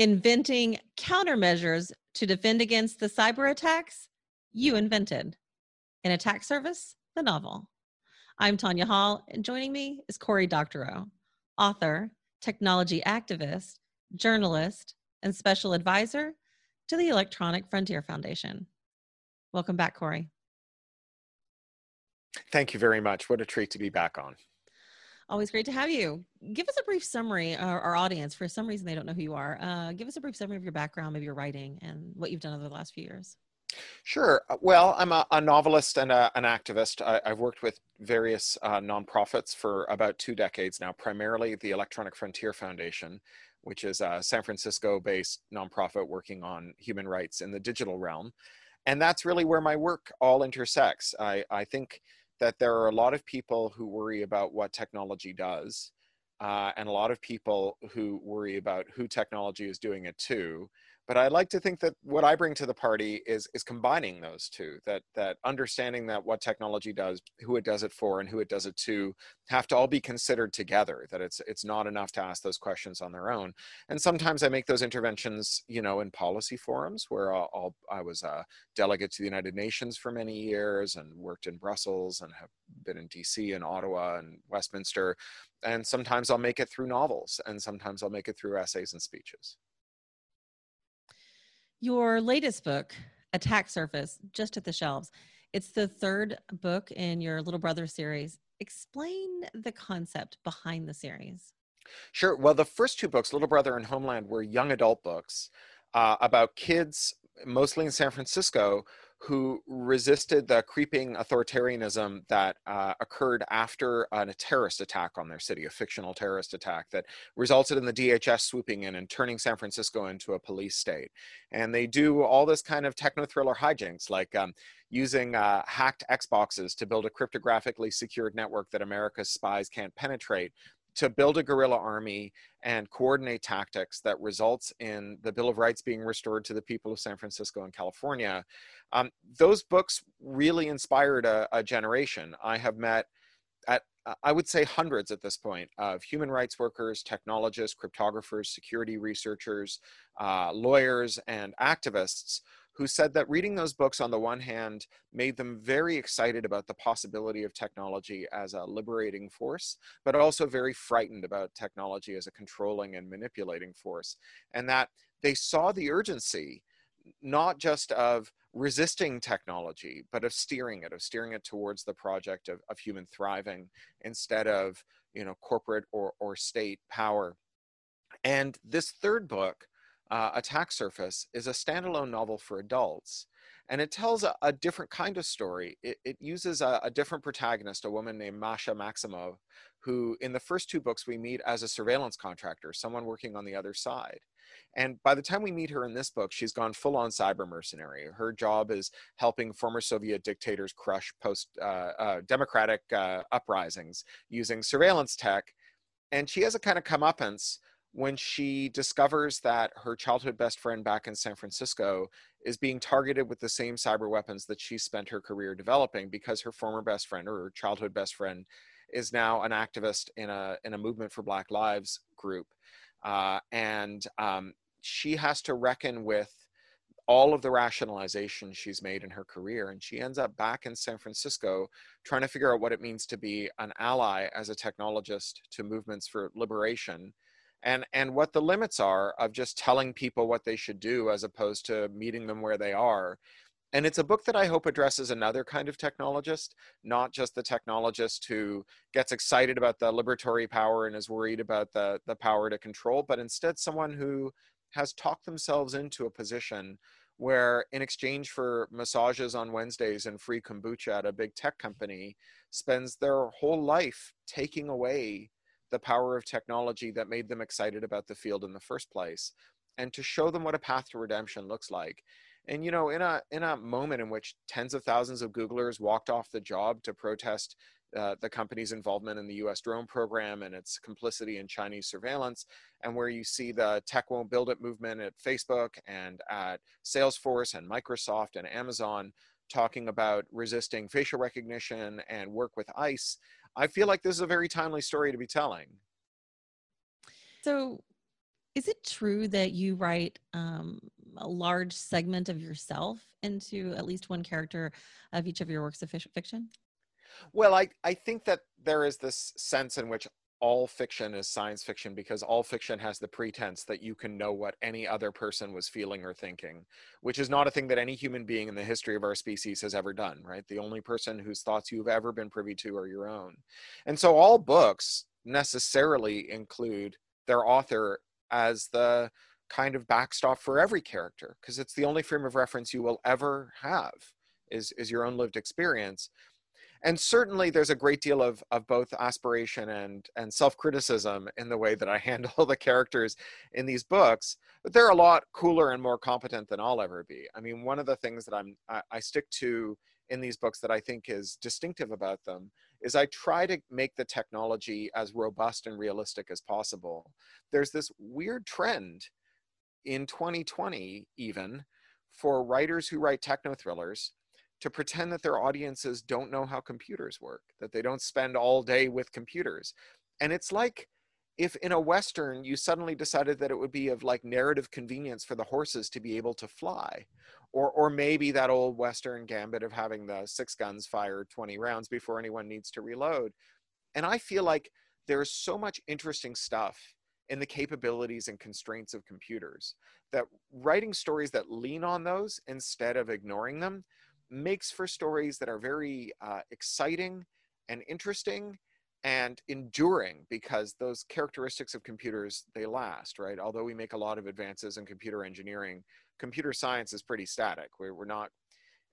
inventing countermeasures to defend against the cyber attacks you invented. In Attack Surface, the novel. I'm Tanya Hall, and joining me is Cory Doctorow, author, technology activist, journalist, and special advisor to the Electronic Frontier Foundation. Welcome back, Cory. Thank you very much. What a treat to be back on. Always great to have you. Give us a brief summary, our, our audience, for some reason they don't know who you are. Uh, give us a brief summary of your background, maybe your writing, and what you've done over the last few years. Sure. Uh, well, I'm a, a novelist and a, an activist. I, have worked with various uh, nonprofits for about two decades now, primarily the Electronic Frontier Foundation, which is a San Francisco based nonprofit working on human rights in the digital realm. And that's really where my work all intersects. I, I think that there are a lot of people who worry about what technology does, uh, and a lot of people who worry about who technology is doing it to but I like to think that what I bring to the party is is combining those two. That that understanding that what technology does, who it does it for, and who it does it to, have to all be considered together. That it's it's not enough to ask those questions on their own. And sometimes I make those interventions, you know, in policy forums where I'll I was a delegate to the United Nations for many years and worked in Brussels and have been in D.C. and Ottawa and Westminster. And sometimes I'll make it through novels, and sometimes I'll make it through essays and speeches. Your latest book, Attack Surface, just at the shelves. It's the third book in your Little Brother series. Explain the concept behind the series. Sure. Well, the first two books, Little Brother and Homeland, were young adult books uh, about kids, mostly in San Francisco, who resisted the creeping authoritarianism that uh, occurred after a terrorist attack on their city, a fictional terrorist attack that resulted in the DHS swooping in and turning San Francisco into a police state. And they do all this kind of techno thriller hijinks, like um, using uh, hacked Xboxes to build a cryptographically secured network that America's spies can't penetrate to build a guerrilla army and coordinate tactics that results in the Bill of Rights being restored to the people of San Francisco and California. Um, those books really inspired a, a, generation. I have met at I would say hundreds at this point of human rights workers, technologists, cryptographers, security researchers, uh, lawyers, and activists who said that reading those books on the one hand made them very excited about the possibility of technology as a liberating force, but also very frightened about technology as a controlling and manipulating force. And that they saw the urgency not just of resisting technology, but of steering it, of steering it towards the project of, of human thriving instead of you know corporate or, or state power. And this third book uh, Attack Surface is a standalone novel for adults. And it tells a, a different kind of story. It, it uses a, a, different protagonist, a woman named Masha Maximov, who in the first two books we meet as a surveillance contractor, someone working on the other side. And by the time we meet her in this book, she's gone full on cyber mercenary. Her job is helping former Soviet dictators crush post uh, uh, democratic uh, uprisings using surveillance tech. And she has a kind of comeuppance when she discovers that her childhood best friend back in San Francisco is being targeted with the same cyber weapons that she spent her career developing because her former best friend or her childhood best friend is now an activist in a in a movement for Black Lives group, uh, and um, she has to reckon with all of the rationalization she's made in her career and she ends up back in San Francisco trying to figure out what it means to be an ally as a technologist to movements for liberation and and what the limits are of just telling people what they should do as opposed to meeting them where they are and it's a book that i hope addresses another kind of technologist not just the technologist who gets excited about the liberatory power and is worried about the the power to control but instead someone who has talked themselves into a position where in exchange for massages on Wednesdays and free kombucha at a big tech company spends their whole life taking away the power of technology that made them excited about the field in the first place and to show them what a path to redemption looks like and you know in a in a moment in which tens of thousands of googlers walked off the job to protest uh, the company's involvement in the US drone program and its complicity in Chinese surveillance, and where you see the tech won't build it movement at Facebook and at Salesforce and Microsoft and Amazon talking about resisting facial recognition and work with ICE. I feel like this is a very timely story to be telling. So, is it true that you write um, a large segment of yourself into at least one character of each of your works of fiction? Well, I, I think that there is this sense in which all fiction is science fiction because all fiction has the pretense that you can know what any other person was feeling or thinking, which is not a thing that any human being in the history of our species has ever done, right? The only person whose thoughts you've ever been privy to are your own. And so all books necessarily include their author as the kind of backstop for every character because it's the only frame of reference you will ever have is is your own lived experience and certainly there's a great deal of, of both aspiration and, and self-criticism in the way that i handle the characters in these books but they're a lot cooler and more competent than i'll ever be. I mean one of the things that i'm I, I stick to in these books that i think is distinctive about them is i try to make the technology as robust and realistic as possible. There's this weird trend in 2020 even for writers who write techno thrillers to pretend that their audiences don't know how computers work, that they don't spend all day with computers. And it's like if in a Western you suddenly decided that it would be of like narrative convenience for the horses to be able to fly. Or, or maybe that old Western gambit of having the six guns fire 20 rounds before anyone needs to reload. And I feel like there's so much interesting stuff in the capabilities and constraints of computers that writing stories that lean on those instead of ignoring them makes for stories that are very uh, exciting and interesting and enduring because those characteristics of computers they last right? Although we make a lot of advances in computer engineering computer science is pretty static. We're, we're not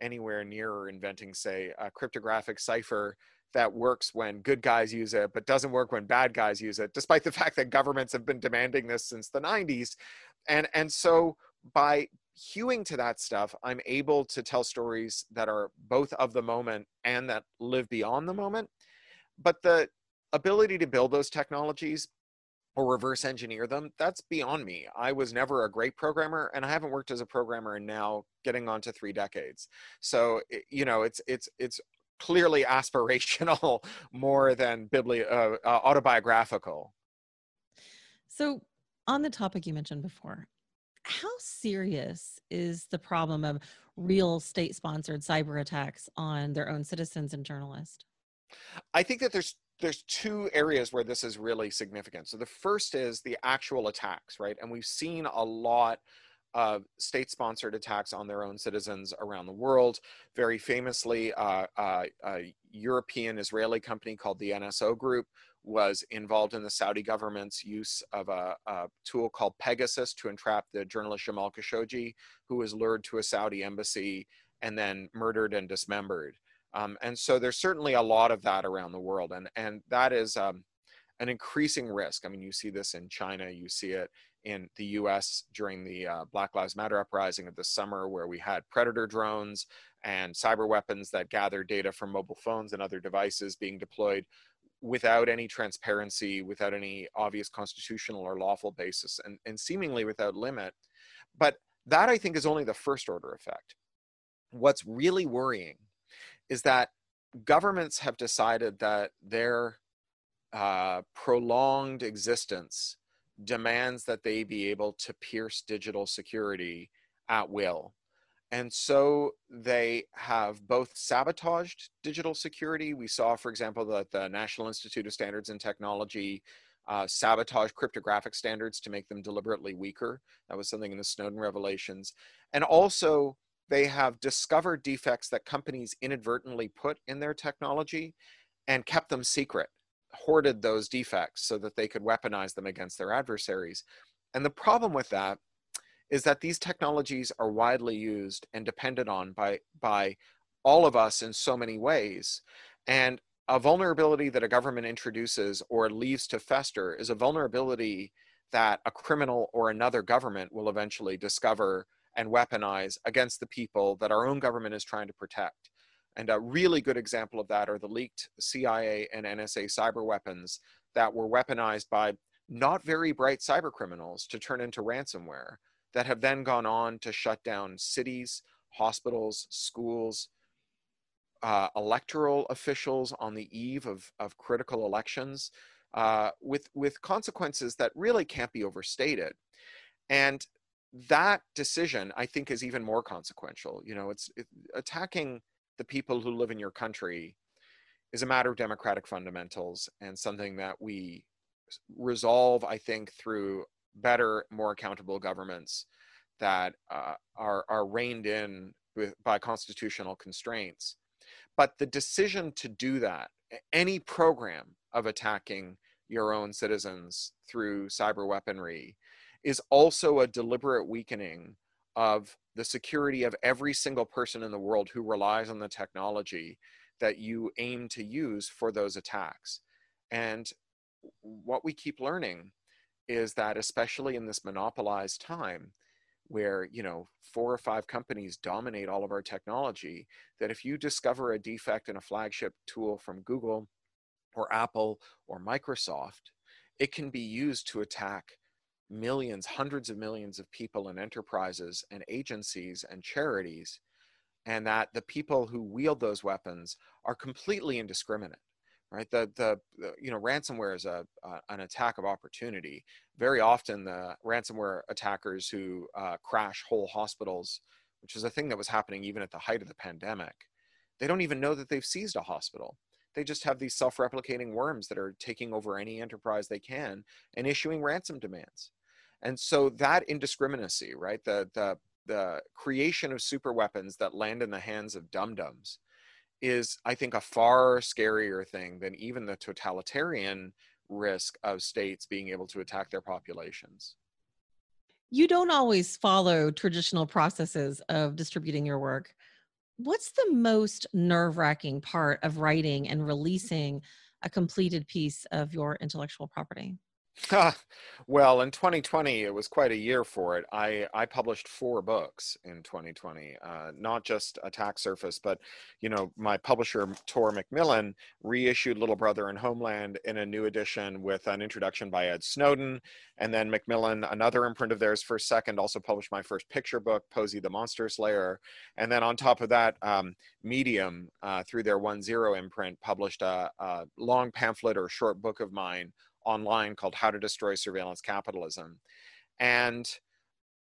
anywhere near inventing say a cryptographic cipher that works when good guys use it but doesn't work when bad guys use it despite the fact that governments have been demanding this since the 90s and and so by hewing to that stuff, I'm able to tell stories that are both of the moment and that live beyond the moment. But the ability to build those technologies or reverse engineer them, that's beyond me. I was never a great programmer and I haven't worked as a programmer in now getting on to 3 decades. So, you know, it's it's it's clearly aspirational more than bibli- uh, uh, autobiographical. So, on the topic you mentioned before, how serious is the problem of real state sponsored cyber attacks on their own citizens and journalists? I think that there's there's two areas where this is really significant. So the first is the actual attacks, right? And we've seen a lot of state sponsored attacks on their own citizens around the world. Very famously, uh, uh, a European Israeli company called the NSO Group was involved in the Saudi government's use of a, a, tool called Pegasus to entrap the journalist Jamal Khashoggi, who was lured to a Saudi embassy and then murdered and dismembered. Um, and so there's certainly a lot of that around the world, and and that is um, an increasing risk. I mean, you see this in China, you see it in the U.S. during the uh, Black Lives Matter uprising of the summer, where we had predator drones and cyber weapons that gather data from mobile phones and other devices being deployed without any transparency, without any obvious constitutional or lawful basis, and, and seemingly without limit. But that I think is only the first order effect. What's really worrying is that governments have decided that their uh, prolonged existence demands that they be able to pierce digital security at will and so they have both sabotaged digital security. We saw, for example, that the National Institute of Standards and Technology uh, sabotage cryptographic standards to make them deliberately weaker. That was something in the Snowden revelations. And also, they have discovered defects that companies inadvertently put in their technology and kept them secret, hoarded those defects so that they could weaponize them against their adversaries. And the problem with that is that these technologies are widely used and depended on by by all of us in so many ways and a vulnerability that a government introduces or leaves to fester is a vulnerability that a criminal or another government will eventually discover and weaponize against the people that our own government is trying to protect. And a really good example of that are the leaked CIA and NSA cyber weapons that were weaponized by not very bright cyber criminals to turn into ransomware that have then gone on to shut down cities, hospitals, schools, uh, electoral officials on the eve of, of critical elections, uh, with with consequences that really can't be overstated. And that decision, I think, is even more consequential. You know, it's it, attacking the people who live in your country is a matter of democratic fundamentals and something that we resolve, I think, through better, more accountable governments that uh, are are reined in with, by constitutional constraints. But the decision to do that, any program of attacking your own citizens through cyber weaponry, is also a deliberate weakening of the security of every single person in the world who relies on the technology that you aim to use for those attacks. And what we keep learning is that, especially in this monopolized time, where you know four or five companies dominate all of our technology that if you discover a defect in a flagship tool from google or apple or microsoft it can be used to attack millions hundreds of millions of people and enterprises and agencies and charities and that the people who wield those weapons are completely indiscriminate right? The the, the you know ransomware is a an attack of opportunity. Very often the ransomware attackers who uh, crash whole hospitals which is a thing that was happening even at the height of the pandemic they don't even know that they've seized a hospital. They just have these self-replicating worms that are taking over any enterprise they can and issuing ransom demands. And so that indiscriminacy right? The the the creation of super weapons that land in the hands of dum-dums is i think a far scarier thing than even the totalitarian risk of states being able to attack their populations. You don't always follow traditional processes of distributing your work. What's the most nerve-wracking part of writing and releasing a completed piece of your intellectual property well, in 2020, it was quite a year for it. I, I published four books in 2020, uh, not just Attack Surface, but you know, my publisher Tor Macmillan reissued Little Brother and Homeland in a new edition with an introduction by Ed Snowden, and then Macmillan, another imprint of theirs, First Second, also published my first picture book, Poesy the Monster Slayer, and then on top of that, um, Medium, uh, through their OneZero imprint, published a, a long pamphlet or short book of mine online called How to Destroy Surveillance Capitalism. And,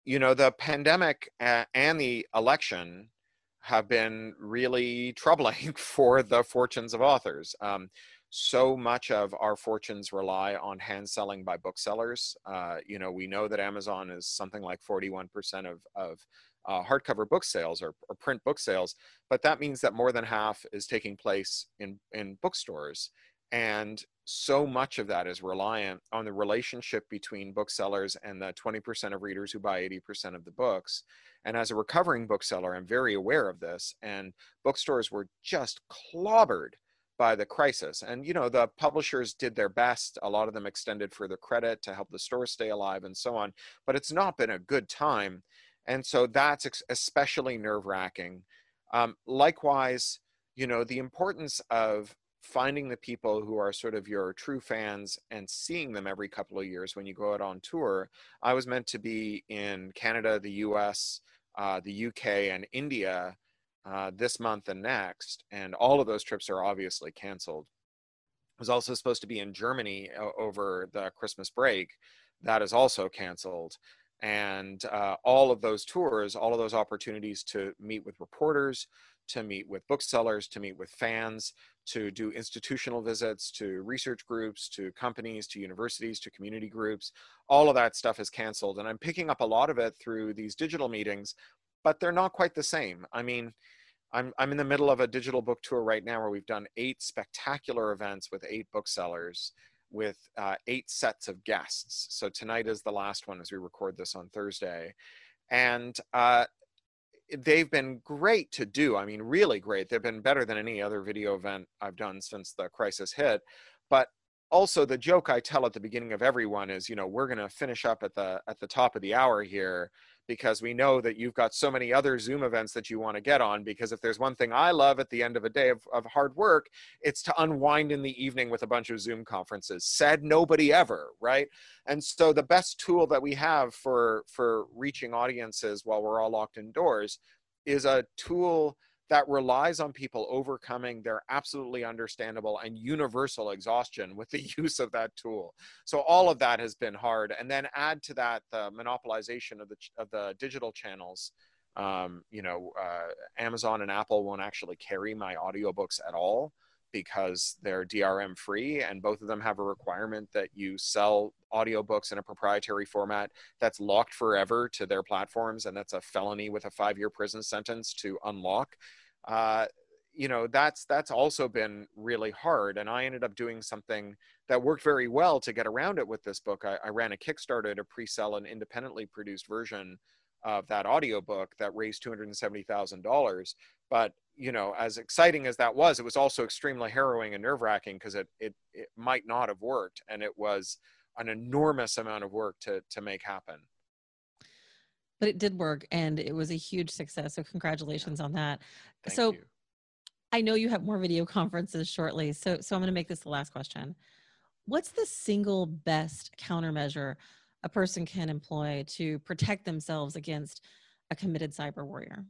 you know, the pandemic and the election have been really troubling for the fortunes of authors. Um, so much of our fortunes rely on hand selling by booksellers. Uh, you know, we know that Amazon is something like 41% of, of uh, hardcover book sales or, or, print book sales, but that means that more than half is taking place in, in bookstores. And so much of that is reliant on the relationship between booksellers and the 20% of readers who buy 80% of the books. And as a recovering bookseller, I'm very aware of this. And bookstores were just clobbered by the crisis. And, you know, the publishers did their best. A lot of them extended further credit to help the stores stay alive and so on. But it's not been a good time. And so that's especially nerve wracking. Um, likewise, you know, the importance of finding the people who are sort of your true fans and seeing them every couple of years when you go out on tour. I was meant to be in Canada, the US, uh, the UK, and India uh, this month and next, and all of those trips are obviously canceled. I was also supposed to be in Germany over the Christmas break. That is also canceled. And uh, all of those tours, all of those opportunities to meet with reporters, to meet with booksellers, to meet with fans, to do institutional visits to research groups, to companies, to universities, to community groups. All of that stuff is canceled. And I'm picking up a lot of it through these digital meetings, but they're not quite the same. I mean, I'm, I'm in the middle of a digital book tour right now where we've done eight spectacular events with eight booksellers with uh, eight sets of guests. So tonight is the last one as we record this on Thursday. And uh, they've been great to do. I mean, really great. They've been better than any other video event I've done since the crisis hit. But also the joke I tell at the beginning of everyone is, you know, we're going to finish up at the at the top of the hour here because we know that you've got so many other Zoom events that you want to get on. Because if there's one thing I love at the end of a day of, of hard work, it's to unwind in the evening with a bunch of Zoom conferences. Said nobody ever, right? And so the best tool that we have for for reaching audiences while we're all locked indoors is a tool that relies on people overcoming their absolutely understandable and universal exhaustion with the use of that tool. So all of that has been hard. And then add to that the monopolization of the, of the digital channels. Um, you know, uh, Amazon and Apple won't actually carry my audiobooks at all because they're DRM free, and both of them have a requirement that you sell audiobooks in a proprietary format that's locked forever to their platforms, and that's a felony with a five year prison sentence to unlock. Uh, you know that's that's also been really hard and i ended up doing something that worked very well to get around it with this book i, I ran a kickstarter to pre-sell an independently produced version of that audiobook that raised $270000 but you know, as exciting as that was, it was also extremely harrowing and nerve wracking because it, it, it might not have worked. And it was an enormous amount of work to, to make happen. But it did work and it was a huge success. So congratulations yeah. on that. Thank so you. I know you have more video conferences shortly. So, so I'm going to make this the last question. What's the single best countermeasure a person can employ to protect themselves against a committed cyber warrior?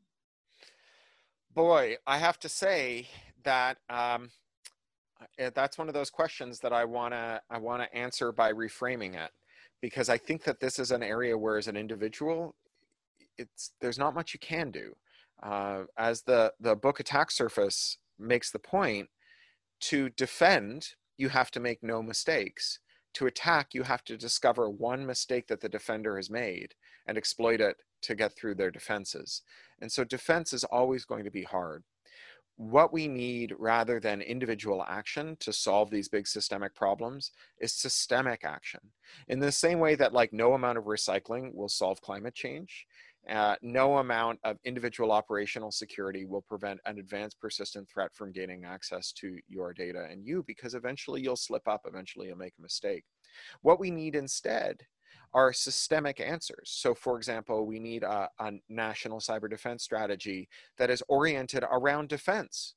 Boy, I have to say that um, eh, that's one of those questions that I wanna I wanna answer by reframing it, because I think that this is an area where, as an individual, it's there's not much you can do. Uh, as the the book Attack Surface makes the point, to defend you have to make no mistakes. To attack, you have to discover one mistake that the defender has made and exploit it to get through their defenses. And so defense is always going to be hard. What we need rather than individual action to solve these big systemic problems is systemic action. In the same way that like no amount of recycling will solve climate change, uh, no amount of individual operational security will prevent an advanced persistent threat from gaining access to your data and you because eventually you'll slip up, eventually you'll make a mistake. What we need instead are systemic answers. So, for example, we need a, a national cyber defense strategy that is oriented around defense.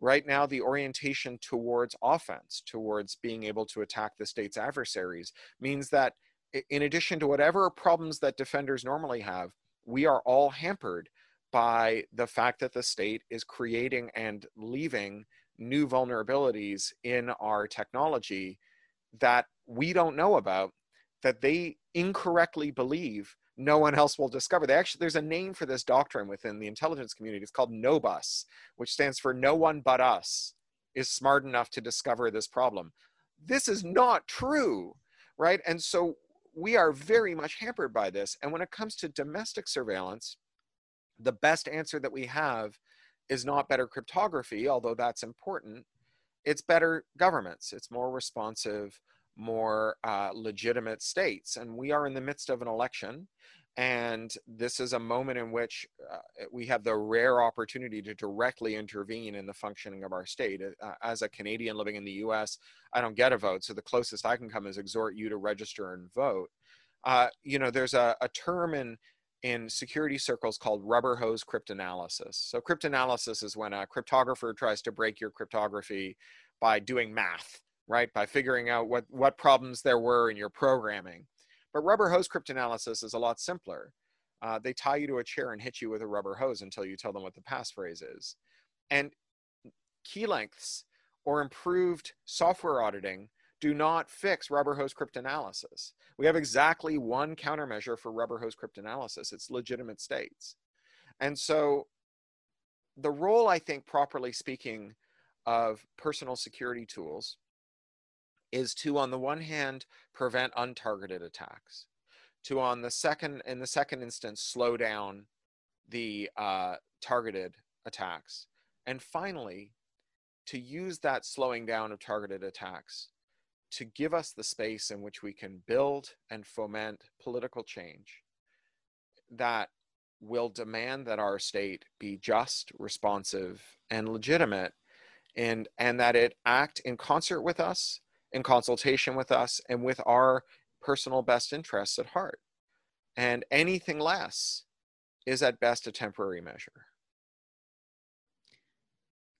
Right now, the orientation towards offense, towards being able to attack the state's adversaries, means that in addition to whatever problems that defenders normally have, we are all hampered by the fact that the state is creating and leaving new vulnerabilities in our technology that we don't know about that they incorrectly believe no one else will discover. They actually there's a name for this doctrine within the intelligence community. It's called NOBUS, which stands for no one but us is smart enough to discover this problem. This is not true, right? And so we are very much hampered by this. And when it comes to domestic surveillance, the best answer that we have is not better cryptography, although that's important. It's better governments. It's more responsive more uh, legitimate states. And we are in the midst of an election. And this is a moment in which uh, we have the rare opportunity to directly intervene in the functioning of our state. Uh, as a Canadian living in the US, I don't get a vote. So the closest I can come is exhort you to register and vote. Uh, you know, there's a, a term in, in security circles called rubber hose cryptanalysis. So cryptanalysis is when a cryptographer tries to break your cryptography by doing math right? By figuring out what, what problems there were in your programming. But rubber hose cryptanalysis is a lot simpler. Uh, they tie you to a chair and hit you with a rubber hose until you tell them what the passphrase is. And key lengths or improved software auditing do not fix rubber hose cryptanalysis. We have exactly one countermeasure for rubber hose cryptanalysis. It's legitimate states. And so the role, I think, properly speaking, of personal security tools is to, on the one hand, prevent untargeted attacks, to, on the second, in the second instance, slow down the uh, targeted attacks, and finally, to use that slowing down of targeted attacks to give us the space in which we can build and foment political change that will demand that our state be just, responsive, and legitimate, and, and that it act in concert with us in consultation with us and with our personal best interests at heart. And anything less is at best a temporary measure.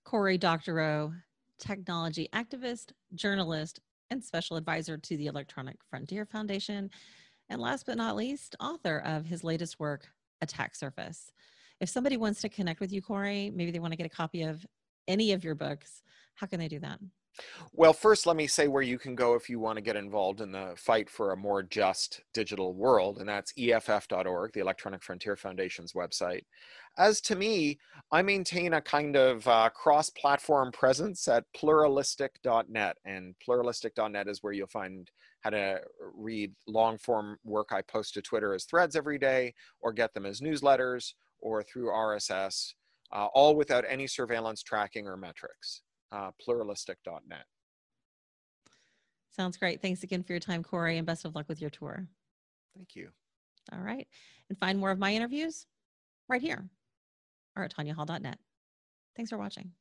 Cory Doctorow, technology activist, journalist, and special advisor to the Electronic Frontier Foundation. And last but not least, author of his latest work, Attack Surface. if somebody wants to connect with you, Cory, maybe they want to get a copy of any of your books, how can they do that? Well, first, let me say where you can go if you want to get involved in the fight for a more just digital world, and that's EFF.org, the Electronic Frontier Foundation's website. As to me, I maintain a kind of uh, cross platform presence at pluralistic.net, and pluralistic.net is where you'll find how to read long form work I post to Twitter as threads every day, or get them as newsletters, or through RSS, uh, all without any surveillance tracking or metrics uh, pluralistic.net. Sounds great. Thanks again for your time, Cory, and best of luck with your tour. Thank you. All right. And find more of my interviews right here or at tanyahall.net. Thanks for watching.